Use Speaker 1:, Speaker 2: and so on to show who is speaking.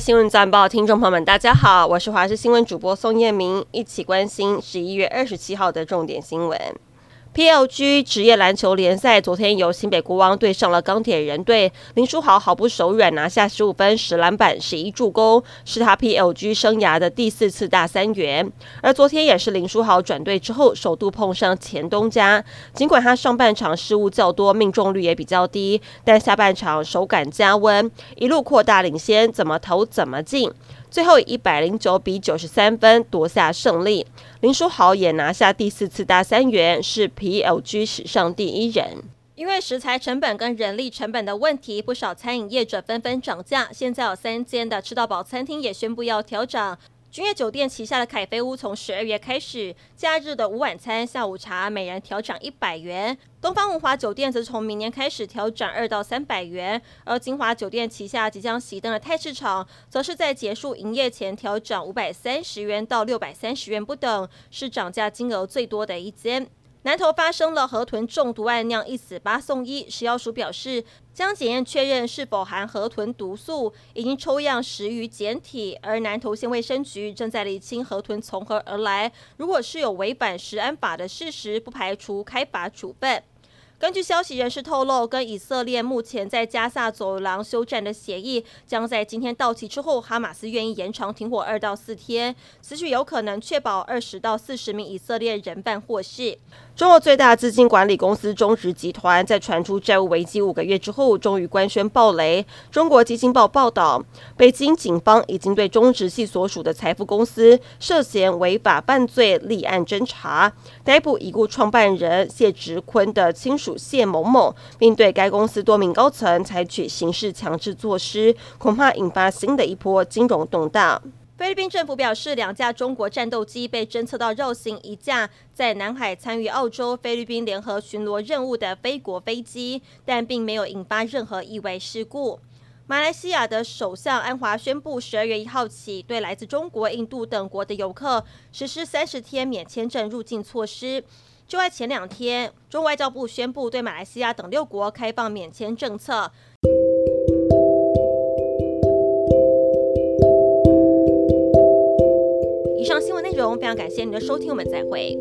Speaker 1: 新闻早报听众朋友们，大家好，我是华视新闻主播宋燕明，一起关心十一月二十七号的重点新闻。PLG 职业篮球联赛昨天由新北国王对上了钢铁人队，林书豪毫不手软拿下十五分、十篮板、十一助攻，是他 PLG 生涯的第四次大三元。而昨天也是林书豪转队之后首度碰上前东家，尽管他上半场失误较多，命中率也比较低，但下半场手感加温，一路扩大领先，怎么投怎么进。最后以一百零九比九十三分夺下胜利，林书豪也拿下第四次大三元，是 PLG 史上第一人。因为食材成本跟人力成本的问题，不少餐饮业者纷纷涨价。现在有三间的吃到饱餐厅也宣布要调涨。君悦酒店旗下的凯菲屋从十二月开始，假日的午晚餐、下午茶每人调涨一百元。东方文华酒店则从明年开始调涨二到三百元，而金华酒店旗下即将熄灯的泰市场，则是在结束营业前调涨五百三十元到六百三十元不等，是涨价金额最多的一间。南头发生了河豚中毒案，酿一死八送医。食药署表示，将检验确认是否含河豚毒素，已经抽样十余检体。而南头县卫生局正在厘清河豚从何而来，如果是有违反食安法的事实，不排除开罚处分。根据消息人士透露，跟以色列目前在加萨走廊休战的协议将在今天到期之后，哈马斯愿意延长停火二到四天，此举有可能确保二十到四十名以色列人犯获释。中国最大资金管理公司中植集团在传出债务危机五个月之后，终于官宣暴雷。中国基金报报道，北京警方已经对中植系所属的财富公司涉嫌违法犯罪立案侦查，逮捕已故创办人谢植坤的亲属属谢某某，并对该公司多名高层采取刑事强制措施，恐怕引发新的一波金融动荡。菲律宾政府表示，两架中国战斗机被侦测到绕行一架在南海参与澳洲、菲律宾联合巡逻任务的菲国飞机，但并没有引发任何意外事故。马来西亚的首相安华宣布，十二月一号起对来自中国、印度等国的游客实施三十天免签证入境措施。就在前两天，中外交部宣布对马来西亚等六国开放免签政策。以上新闻内容非常感谢您的收听，我们再会。